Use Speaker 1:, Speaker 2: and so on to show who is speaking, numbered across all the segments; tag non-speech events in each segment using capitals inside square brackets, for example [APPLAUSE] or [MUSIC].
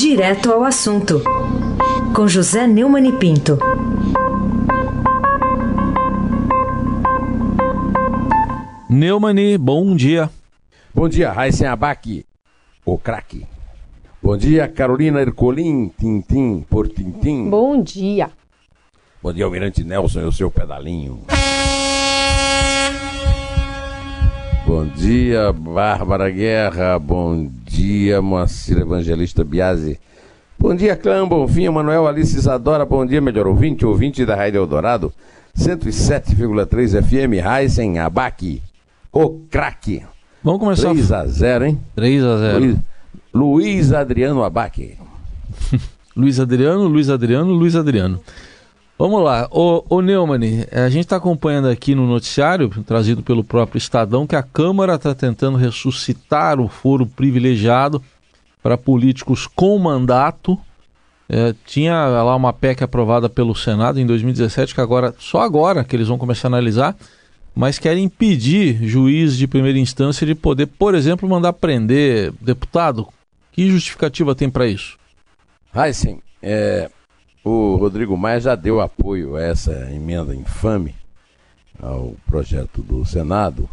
Speaker 1: Direto ao assunto, com José Neumann e Pinto.
Speaker 2: Neumani, bom dia.
Speaker 3: Bom dia, Raíssen Abac, o craque. Bom dia, Carolina Ercolim, Tintim por Tintim.
Speaker 4: Bom dia.
Speaker 3: Bom dia, Almirante Nelson e o seu pedalinho. Bom dia, Bárbara Guerra. Bom dia, Moacir Evangelista Biasi. Bom dia, Clã Bonfim, Manuel Alice Isadora. Bom dia, melhor ouvinte, ouvinte da Rádio Eldorado. 107,3 FM, Heisen Abac, o craque.
Speaker 2: Vamos começar.
Speaker 3: 3 a 0 hein?
Speaker 2: 3 a 0
Speaker 3: Luiz, Luiz Adriano Abac. [LAUGHS]
Speaker 2: Luiz Adriano, Luiz Adriano, Luiz Adriano. Vamos lá, ô, ô Neumann, a gente está acompanhando aqui no noticiário, trazido pelo próprio Estadão, que a Câmara está tentando ressuscitar o foro privilegiado para políticos com mandato. É, tinha lá uma PEC aprovada pelo Senado em 2017, que agora, só agora que eles vão começar a analisar, mas querem impedir juiz de primeira instância de poder, por exemplo, mandar prender deputado. Que justificativa tem para isso?
Speaker 3: Heisen, é, o Rodrigo Maia já deu apoio a essa emenda infame ao projeto do Senado.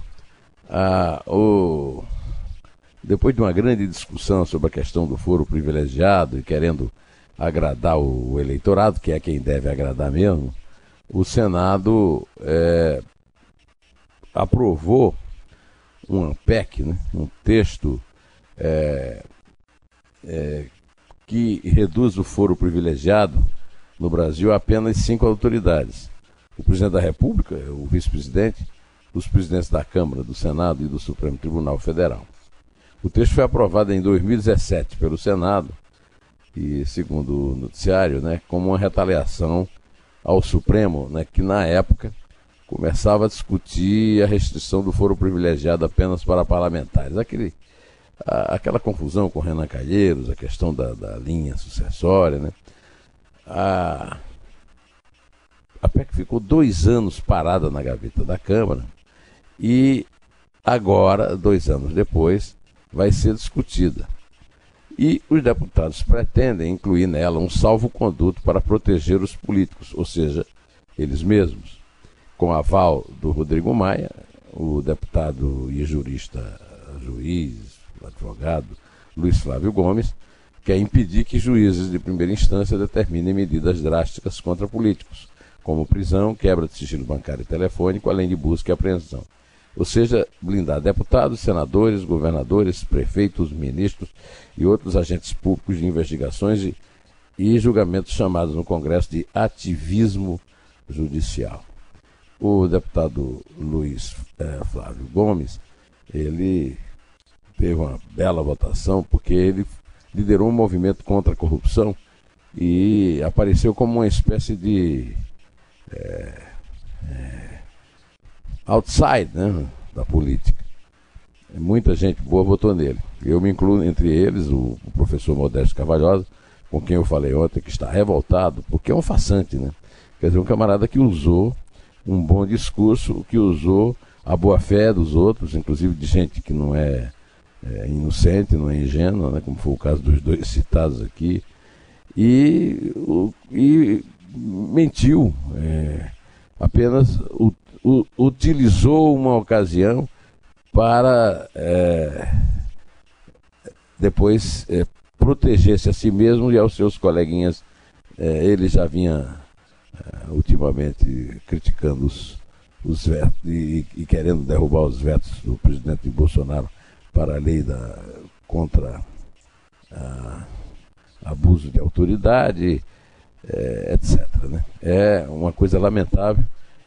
Speaker 3: Ah, o... Depois de uma grande discussão sobre a questão do foro privilegiado e querendo agradar o eleitorado, que é quem deve agradar mesmo, o Senado é, aprovou um PEC, né, um texto é, é, que reduz o foro privilegiado no Brasil a apenas cinco autoridades: o presidente da República, o vice-presidente, os presidentes da Câmara, do Senado e do Supremo Tribunal Federal. O texto foi aprovado em 2017 pelo Senado e, segundo o noticiário, né, como uma retaliação ao Supremo, né, que na época começava a discutir a restrição do foro privilegiado apenas para parlamentares. Aquele, aquela confusão com Renan Calheiros, a questão da, da linha sucessória, né? A, a PEC ficou dois anos parada na gaveta da Câmara e agora, dois anos depois, vai ser discutida. E os deputados pretendem incluir nela um salvo-conduto para proteger os políticos, ou seja, eles mesmos. Com aval do Rodrigo Maia, o deputado e jurista, juiz, advogado Luiz Flávio Gomes, quer impedir que juízes de primeira instância determinem medidas drásticas contra políticos, como prisão, quebra de sigilo bancário e telefônico, além de busca e apreensão ou seja, blindar deputados, senadores, governadores, prefeitos, ministros e outros agentes públicos de investigações e, e julgamentos chamados no Congresso de ativismo judicial. O deputado Luiz eh, Flávio Gomes, ele teve uma bela votação porque ele liderou um movimento contra a corrupção e apareceu como uma espécie de é, é, outside né, da política. Muita gente boa votou nele. Eu me incluo entre eles, o, professor Modesto Carvalhosa, com quem eu falei ontem, que está revoltado, porque é um façante, né? Quer dizer, um camarada que usou um bom discurso, que usou a boa-fé dos outros, inclusive de gente que não é, é, inocente, não é ingênua, né? como foi o caso dos dois citados aqui, e, e mentiu. É, apenas o utilizou uma ocasião para é, depois é, proteger-se a si mesmo e aos seus coleguinhas. É, ele já vinha é, ultimamente criticando os, os vetos e, e, querendo derrubar os vetos do presidente Bolsonaro para a lei da, contra a, abuso de autoridade, é, etc. Né? É uma coisa lamentável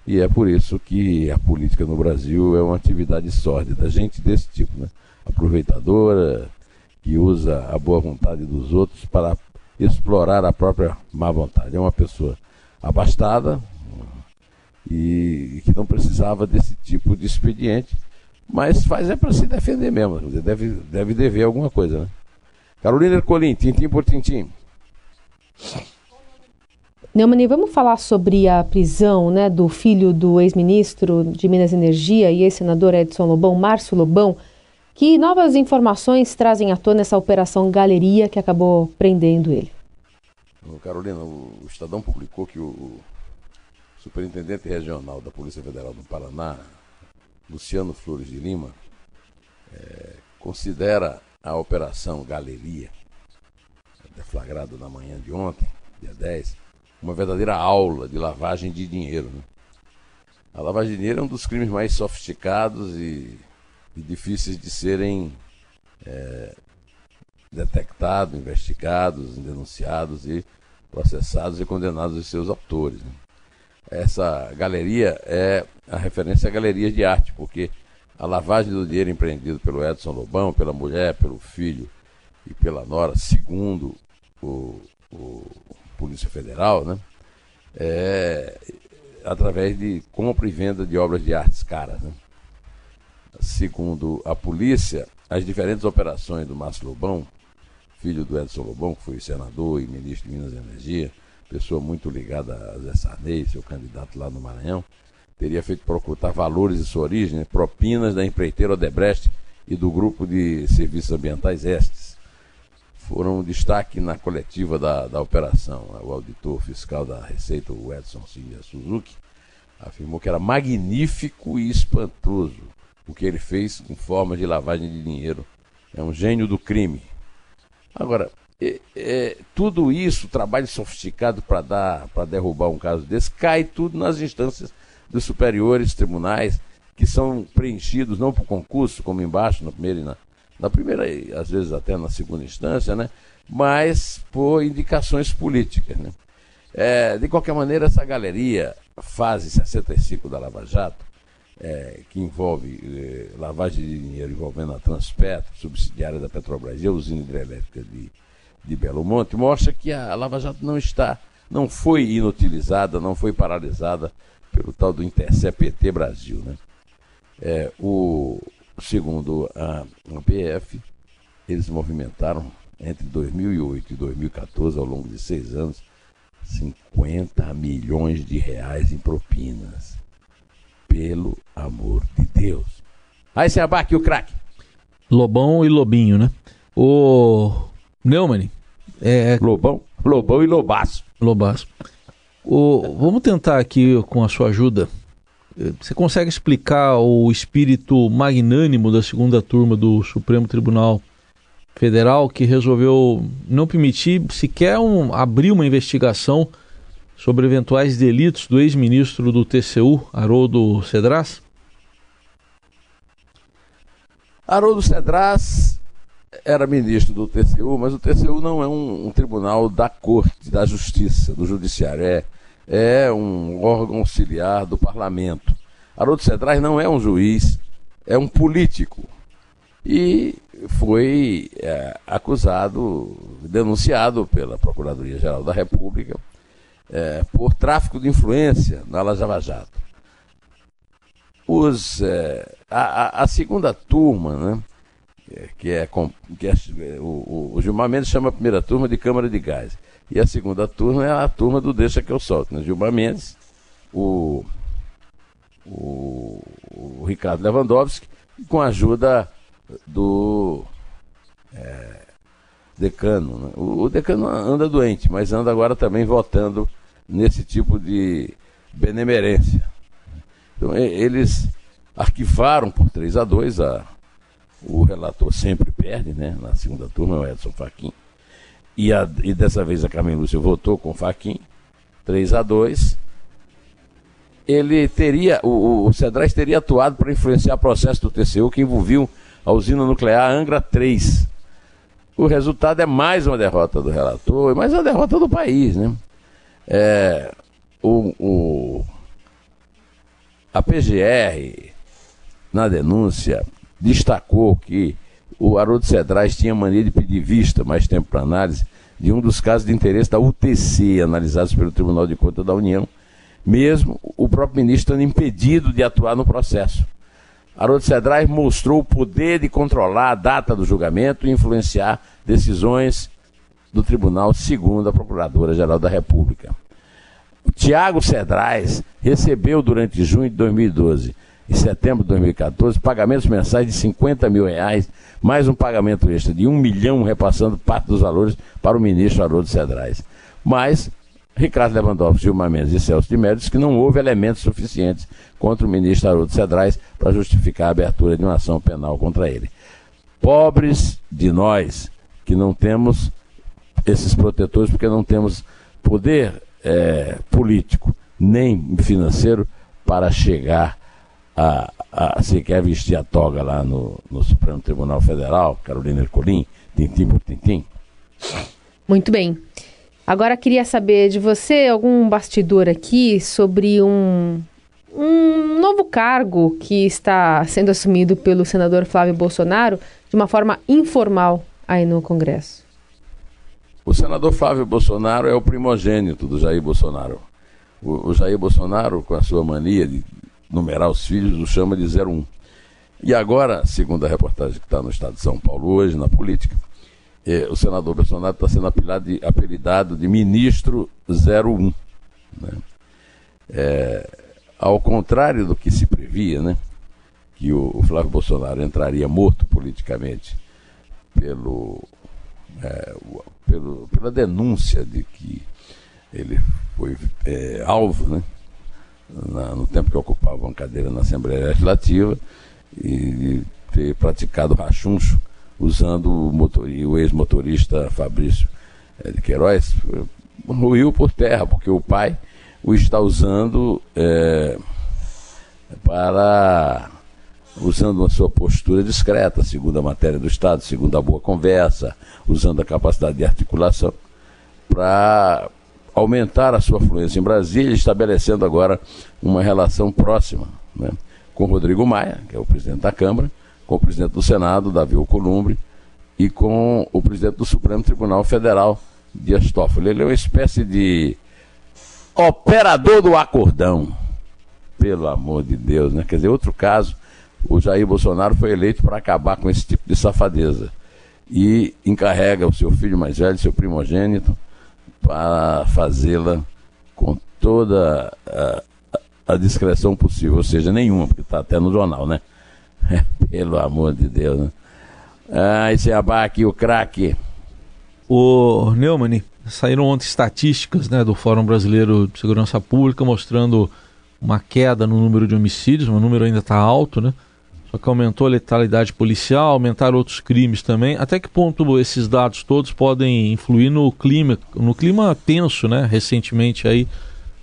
Speaker 3: e é por isso que a política no Brasil é uma atividade sórdida. Gente desse tipo, né? aproveitadora, que usa a boa vontade dos outros para explorar a própria má vontade. É uma pessoa abastada e que não precisava desse tipo de expediente, mas faz é para se defender mesmo. Deve, deve dever alguma coisa, né? Carolina Ercolim, tintim por tintim.
Speaker 4: Neumani, vamos falar sobre a prisão né, do filho do ex-ministro de Minas e Energia e ex-senador Edson Lobão, Márcio Lobão. Que novas informações trazem à tona essa operação Galeria que acabou prendendo ele?
Speaker 3: Carolina, o Estadão publicou que o superintendente regional da Polícia Federal do Paraná, Luciano Flores de Lima, é, considera a Operação Galeria, deflagrada na manhã de ontem, dia 10, uma verdadeira aula de lavagem de dinheiro. Né? A lavagem de dinheiro é um dos crimes mais sofisticados e, e difíceis de serem é, detectados, investigados, denunciados e processados e condenados os seus autores. Né? Essa galeria é a referência a galerias de arte, porque a lavagem do dinheiro empreendido pelo Edson Lobão, pela mulher, pelo filho e pela nora, segundo o, o Polícia Federal, né? É através de compra e venda de obras de artes caras. Né? Segundo a polícia, as diferentes operações do Márcio Lobão, filho do Edson Lobão, que foi senador e ministro de Minas e Energia, pessoa muito ligada a Zé Sarney, seu candidato lá no Maranhão, teria feito para ocultar valores de sua origem, né? propinas da empreiteira Odebrecht e do grupo de serviços ambientais Estes. Foram um destaque na coletiva da, da operação. O auditor fiscal da Receita, o Edson Silvia Suzuki, afirmou que era magnífico e espantoso o que ele fez com forma de lavagem de dinheiro. É um gênio do crime. Agora, é, é, tudo isso, trabalho sofisticado para dar, para derrubar um caso desse, cai tudo nas instâncias dos superiores tribunais, que são preenchidos não por concurso, como embaixo, na primeira e na, na primeira às vezes até na segunda instância, né? mas por indicações políticas. Né? É, de qualquer maneira, essa galeria, fase 65 da Lava Jato, é, que envolve é, lavagem de dinheiro envolvendo a Transpetro, subsidiária da Petrobras e a usina hidrelétrica de de Belo Monte mostra que a Lava Jato não está, não foi inutilizada, não foi paralisada pelo tal do Intercept Brasil. Né? É, o, segundo a, a PF, eles movimentaram entre 2008 e 2014, ao longo de seis anos, 50 milhões de reais em propinas. Pelo amor de Deus. Aí se abaque o craque.
Speaker 2: Lobão e Lobinho, né? O Neumann.
Speaker 3: É... Lobão, Lobão e Lobaço.
Speaker 2: Lobaço. O, vamos tentar aqui, com a sua ajuda, você consegue explicar o espírito magnânimo da segunda turma do Supremo Tribunal Federal que resolveu não permitir sequer um, abrir uma investigação sobre eventuais delitos do ex-ministro do TCU, Haroldo Cedras?
Speaker 3: Haroldo Cedras era ministro do TCU, mas o TCU não é um, um, tribunal da corte, da justiça, do judiciário, é, é um órgão auxiliar do parlamento. Haroldo Cedrais não é um juiz, é um político. E foi é, acusado, denunciado pela Procuradoria-Geral da República é, por tráfico de influência na Lava Jato. Os, é, a, a, segunda turma, né, que é, que é o, o, Gilmar Mendes chama a primeira turma de Câmara de Gás. E a segunda turma é a turma do Deixa que eu solto. Né? Gilmar Mendes, o, o, o Ricardo Lewandowski, com a ajuda do é, decano. Né? O, o, decano anda doente, mas anda agora também votando nesse tipo de benemerência. Então, eles arquivaram por 3 a 2 a o relator sempre perde, né? Na segunda turma, o Edson Fachin. E, a, e dessa vez a Carmen Lúcia votou com Fachin, 3 a 2 Ele teria, o, o Cedrais teria atuado para influenciar o processo do TCU que envolviu a usina nuclear Angra 3. O resultado é mais uma derrota do relator, mais uma derrota do país, né? É, o, o, a PGR, na denúncia, destacou que o Haroldo Cedrais tinha mania de pedir vista, mais tempo para análise, de um dos casos de interesse da UTC, analisados pelo Tribunal de Contas da União, mesmo o próprio ministro estando impedido de atuar no processo. Haroldo Cedrais mostrou o poder de controlar a data do julgamento e influenciar decisões do tribunal, segundo a Procuradora-Geral da República. Tiago Cedrais recebeu durante junho de 2012 em setembro de 2014, pagamentos mensais de 50 mil reais, mais um pagamento extra de um milhão, repassando parte dos valores para o ministro Haroldo Cedrais. Mas Ricardo Lewandowski, Gilmar Mendes e Celso de Mello que não houve elementos suficientes contra o ministro Haroldo Cedrais para justificar a abertura de uma ação penal contra ele. Pobres de nós que não temos esses protetores, porque não temos poder é, político nem financeiro para chegar a, a sequer vestir a toga lá no, no Supremo Tribunal Federal, Carolina Ercolim, tintim por tintim.
Speaker 4: Muito bem. Agora queria saber de você algum bastidor aqui sobre um, um novo cargo que está sendo assumido pelo senador Flávio Bolsonaro de uma forma informal aí no Congresso.
Speaker 3: O senador Flávio Bolsonaro é o primogênito do Jair Bolsonaro. O, o Jair Bolsonaro, com a sua mania de numerar os filhos, o chama de 01. E agora, segundo a reportagem que está no estado de São Paulo hoje, na política, eh, o senador Bolsonaro está sendo apelidado de, apelidado de ministro 01. Né? É, ao contrário do que se previa, né? que o, o Flávio Bolsonaro entraria morto politicamente pelo, é, pelo, pela denúncia de que ele foi é, alvo, né? Na, no tempo que ocupava uma cadeira na Assembleia Legislativa e ter praticado rachuncho usando o, motor, o ex-motorista Fabrício é, de Queiroz, ruiu por terra, porque o pai o está usando é, para usando uma sua postura discreta, segundo a matéria do Estado, segundo a boa conversa, usando a capacidade de articulação, para aumentar a sua fluência em Brasília, estabelecendo agora uma relação próxima né, com Rodrigo Maia, que é o presidente da Câmara, com o presidente do Senado, Davi Alcolumbre, e com o presidente do Supremo Tribunal Federal, Dias Toffoli. Ele é uma espécie de operador do acordão. Pelo amor de Deus, né? Quer dizer, outro caso o Jair Bolsonaro foi eleito para acabar com esse tipo de safadeza. E encarrega o seu filho mais velho, seu primogênito, para fazê-la com toda a, a, discreção possível, ou seja, nenhuma, porque está até no jornal, né? [LAUGHS] Pelo amor de Deus, né? Ah, esse abaque, o craque.
Speaker 2: O Neumann, saíram ontem estatísticas né, do Fórum Brasileiro de Segurança Pública mostrando uma queda no número de homicídios, o número ainda está alto, né? Só que aumentou a letalidade policial, aumentaram outros crimes também. Até que ponto esses dados todos podem influir no clima, no clima tenso, né, recentemente aí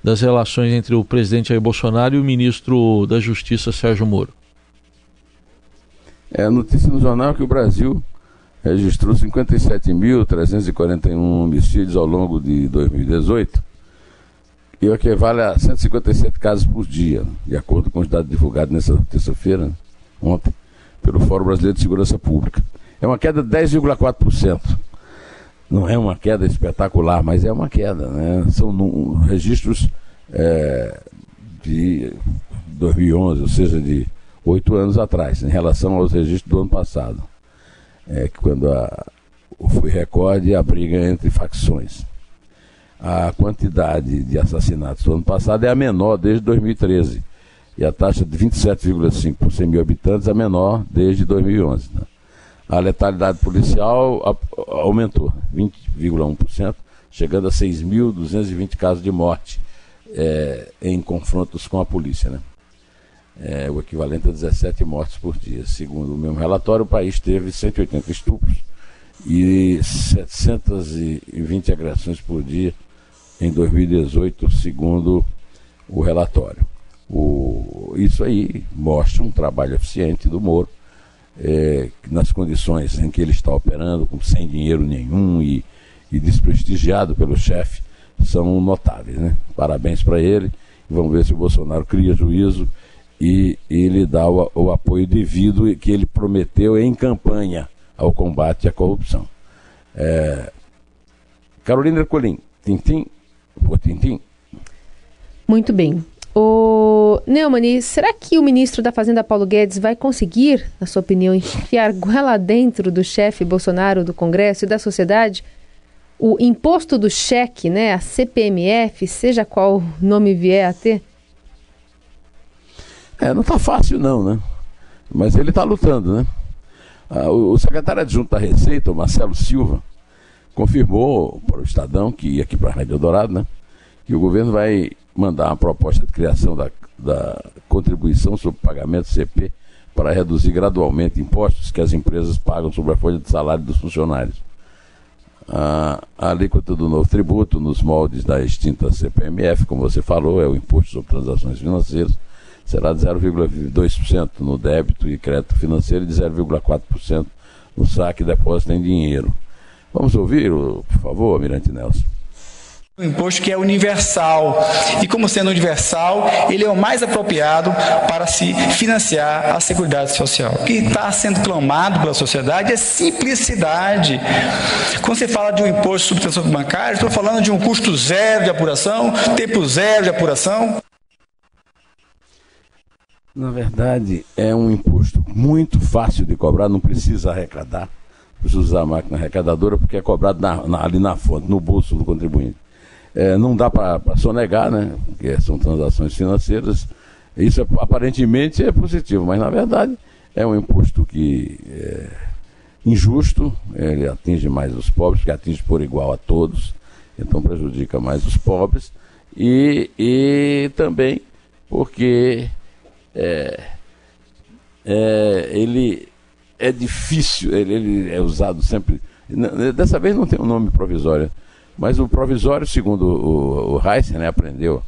Speaker 2: das relações entre o presidente Jair Bolsonaro e o ministro da Justiça Sérgio Moro?
Speaker 3: É notícia no jornal que o Brasil registrou 57.341 homicídios ao longo de 2018 e o equivale a 157 casos por dia, de acordo com os dados divulgados nessa terça-feira. Ontem, pelo Fórum Brasileiro de Segurança Pública. É uma queda de 10,4%. Não é uma queda espetacular, mas é uma queda. Né? São registros é, de 2011, ou seja, de oito anos atrás, em relação aos registros do ano passado. É, quando a, foi recorde a briga entre facções. A quantidade de assassinatos do ano passado é a menor desde 2013 e a taxa de 27,5 por 100 mil habitantes a menor desde 2011. Né? A letalidade policial aumentou 20,1%, chegando a 6.220 casos de morte é, em confrontos com a polícia. Né? É, o equivalente a 17 mortes por dia. Segundo o mesmo relatório, o país teve 180 estupros e 720 agressões por dia em 2018, segundo o relatório. O, isso aí mostra um trabalho eficiente do Moro, é, nas condições em que ele está operando, com, sem dinheiro nenhum e, e desprestigiado pelo chefe, são notáveis. Né? Parabéns para ele. Vamos ver se o Bolsonaro cria juízo e, ele dá o, o apoio devido que ele prometeu em campanha ao combate à corrupção. É, Carolina Ercolim, Tintim por Tintim.
Speaker 4: Muito bem. O Neumann, será que o ministro da Fazenda Paulo Guedes vai conseguir, na sua opinião, enfiar goela dentro do chefe Bolsonaro do Congresso e da sociedade o imposto do cheque, né, a CPMF, seja qual nome vier a ter?
Speaker 3: É, não está fácil não, né? Mas ele está lutando, né? Ah, o, o secretário adjunto da Receita, o Marcelo Silva, confirmou para o Estadão, que ia aqui para a Rádio Dourado, né? Que o governo vai mandar uma proposta de criação da, da contribuição sobre pagamento CP para reduzir gradualmente impostos que as empresas pagam sobre a folha de salário dos funcionários. A, a alíquota do novo tributo, nos moldes da extinta CPMF, como você falou, é o Imposto sobre Transações Financeiras, será de 0,2% no débito e crédito financeiro e de 0,4% no saque e depósito em dinheiro. Vamos ouvir, por favor, Mirante Nelson.
Speaker 5: Um imposto que é universal e, como sendo universal, ele é o mais apropriado para se financiar a Seguridade Social. O que está sendo clamado pela sociedade é simplicidade. Quando você fala de um imposto sobre transações bancárias, estou falando de um custo zero de apuração, tempo zero de apuração.
Speaker 3: Na verdade, é um imposto muito fácil de cobrar, não precisa arrecadar, precisa usar a máquina arrecadadora, porque é cobrado na, na, ali na fonte, no bolso do contribuinte. É, não dá para sonegar, né? Porque são transações financeiras. Isso é, aparentemente é positivo, mas na verdade é um imposto que é injusto, ele atinge mais os pobres, que atinge por igual a todos, então prejudica mais os pobres, e, e também porque é, é, ele é difícil, ele, ele, é usado sempre. Dessa vez não tem um nome provisório, mas o provisório, segundo o, o Heissen, né, aprendeu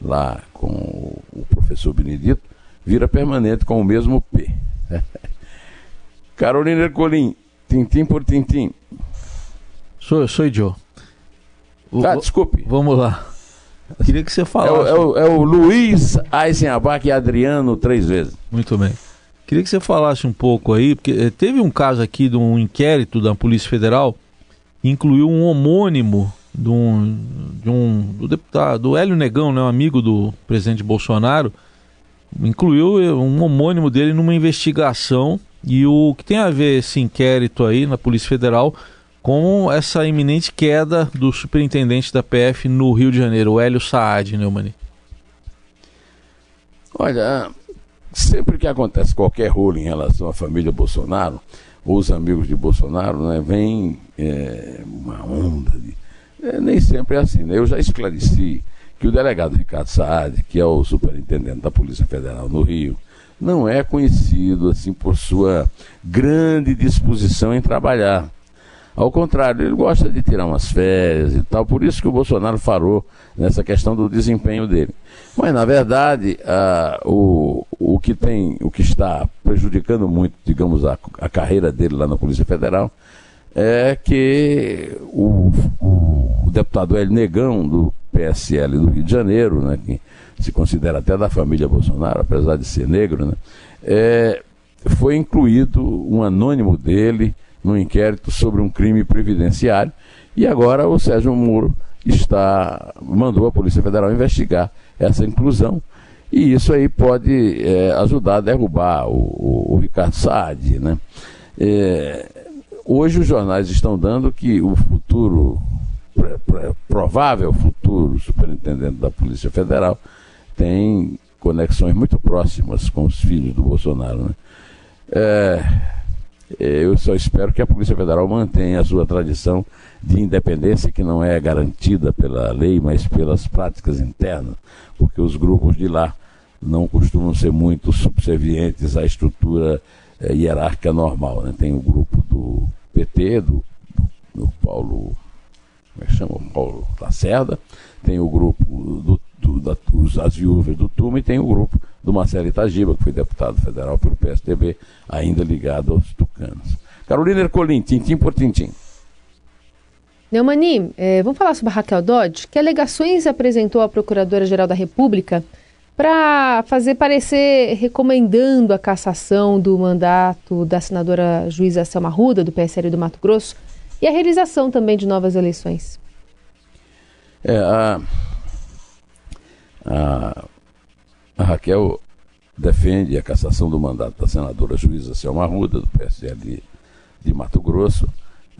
Speaker 3: lá com o, o professor Benedito, vira permanente com o mesmo P. [LAUGHS] Carolina Ercolim, tintim por tintim.
Speaker 2: Sou, sou Joe.
Speaker 3: Ah, desculpe.
Speaker 2: Vamos lá. Queria que você falasse.
Speaker 3: É o, é o, é o Luiz Eisenabach e Adriano três vezes.
Speaker 2: Muito bem. Queria que você falasse um pouco aí, porque eh, teve um caso aqui de um inquérito da Polícia Federal incluiu um homônimo de um, de um do deputado, do Hélio Negão, né, um amigo do presidente Bolsonaro, incluiu eh, um homônimo dele numa investigação e o que tem a ver esse inquérito aí na Polícia Federal com essa iminente queda do superintendente da PF no Rio de Janeiro, o Hélio Saad, Neumani?
Speaker 3: Olha, sempre que acontece qualquer rolo em relação à família Bolsonaro, os amigos de Bolsonaro, né, vem é, uma onda de. É, nem sempre é assim, né? Eu já esclareci que o delegado Ricardo Saad, que é o superintendente da Polícia Federal no Rio, não é conhecido assim por sua grande disposição em trabalhar. Ao contrário, ele gosta de tirar umas férias e tal, por isso que o Bolsonaro falou nessa questão do desempenho dele. Mas, na verdade, o, o, que tem, o que está prejudicando muito, digamos, a, a carreira dele lá na Polícia Federal é que o, o, o deputado Hélio Negão, do PSL do Rio de Janeiro, né, que se considera até da família Bolsonaro, apesar de ser negro, né, é, foi incluído um anônimo dele no inquérito sobre um crime previdenciário. E agora o Sérgio Moro está mandou a Polícia Federal investigar essa inclusão. E isso aí pode é, ajudar a derrubar o, o, o Ricardo Saad. Né? É, hoje os jornais estão dando que o futuro, provável futuro superintendente da Polícia Federal tem conexões muito próximas com os filhos do Bolsonaro. Né? É, eu só espero que a Polícia Federal mantenha a sua tradição de independência, que não é garantida pela lei, mas pelas práticas internas, porque os grupos de lá não costumam ser muito subservientes à estrutura é, hierárquica normal. Né? Tem o grupo do PT, do, do Paulo, como é que chama? Paulo Lacerda, tem o grupo do, do, da, viúvas do Tuma e tem o grupo do Marcelo Itagiba, que foi deputado federal pelo PSDB, ainda ligado aos tucanos. Carolina Ercolim, tintim por tintim.
Speaker 4: Neumani, é, vamos falar sobre a Raquel Dodge, que alegações apresentou à Procuradora-Geral da República para fazer parecer recomendando a cassação do mandato da senadora juíza Selma Ruda, do PSL do Mato Grosso, e a realização também de novas eleições.
Speaker 3: É, a, a a Raquel defende a cassação do mandato da senadora juíza Selma Ruda, do PSL de, Mato Grosso,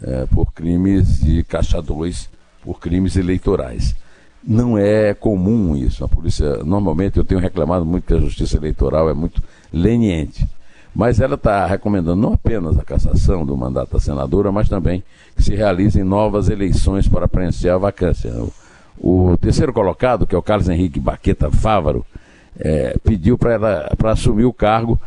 Speaker 3: é, por crimes de caixa 2, por crimes eleitorais. não é comum isso. A polícia, normalmente, eu tenho reclamado muito que a justiça eleitoral é muito leniente. Mas ela está recomendando não apenas a cassação do mandato da senadora, mas também que se realizem novas eleições para preencher a vacância. O, o terceiro colocado, que é o Carlos Henrique Baqueta Fávaro, é, pediu para ela para assumir o cargo,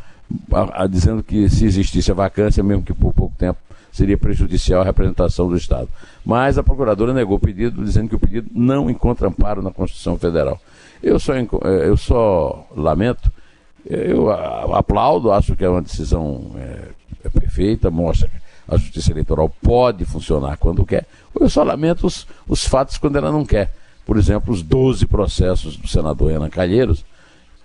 Speaker 3: a, a, dizendo que se existisse a vacância, mesmo que por pouco tempo, seria prejudicial à representação do Estado. Mas a procuradora negou o pedido, dizendo que o pedido não encontra amparo na Constituição Federal. Eu só, é, eu só lamento eu aplaudo, acho que é uma decisão é, é perfeita, mostra que a justiça eleitoral pode funcionar quando quer. Eu só lamento os, os fatos quando ela não quer. Por exemplo, os 12 processos do senador Ana Calheiros,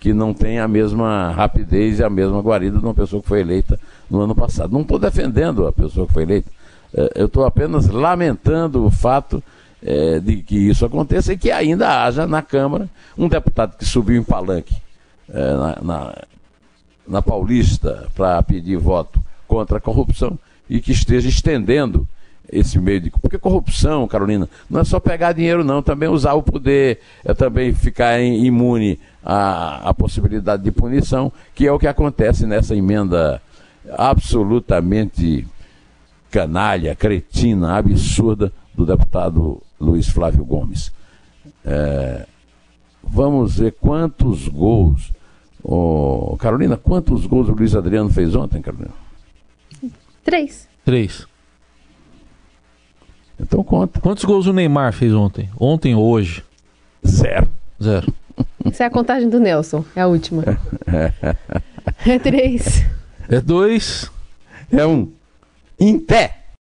Speaker 3: que não tem a mesma rapidez e a mesma guarida de uma pessoa que foi eleita no ano passado. Não estou defendendo a pessoa que foi eleita, é, eu estou apenas lamentando o fato é, de que isso aconteça e que ainda haja na Câmara um deputado que subiu em palanque é, na, na, na Paulista para pedir voto contra a corrupção e que esteja estendendo esse meio de. Porque corrupção, Carolina, não é só pegar dinheiro, não, também usar o poder, é também ficar imune à, à possibilidade de punição, que é o que acontece nessa emenda absolutamente canalha, cretina, absurda do deputado Luiz Flávio Gomes. É, vamos ver quantos gols Oh, Carolina, quantos gols o Luiz Adriano fez ontem, Carolina?
Speaker 4: Três.
Speaker 2: Três.
Speaker 3: Então conta.
Speaker 2: Quantos gols o Neymar fez ontem? Ontem ou hoje?
Speaker 3: Zero.
Speaker 2: Zero.
Speaker 4: Essa é a contagem do Nelson, é a última. [LAUGHS] é três.
Speaker 2: É dois.
Speaker 3: É um. Em pé.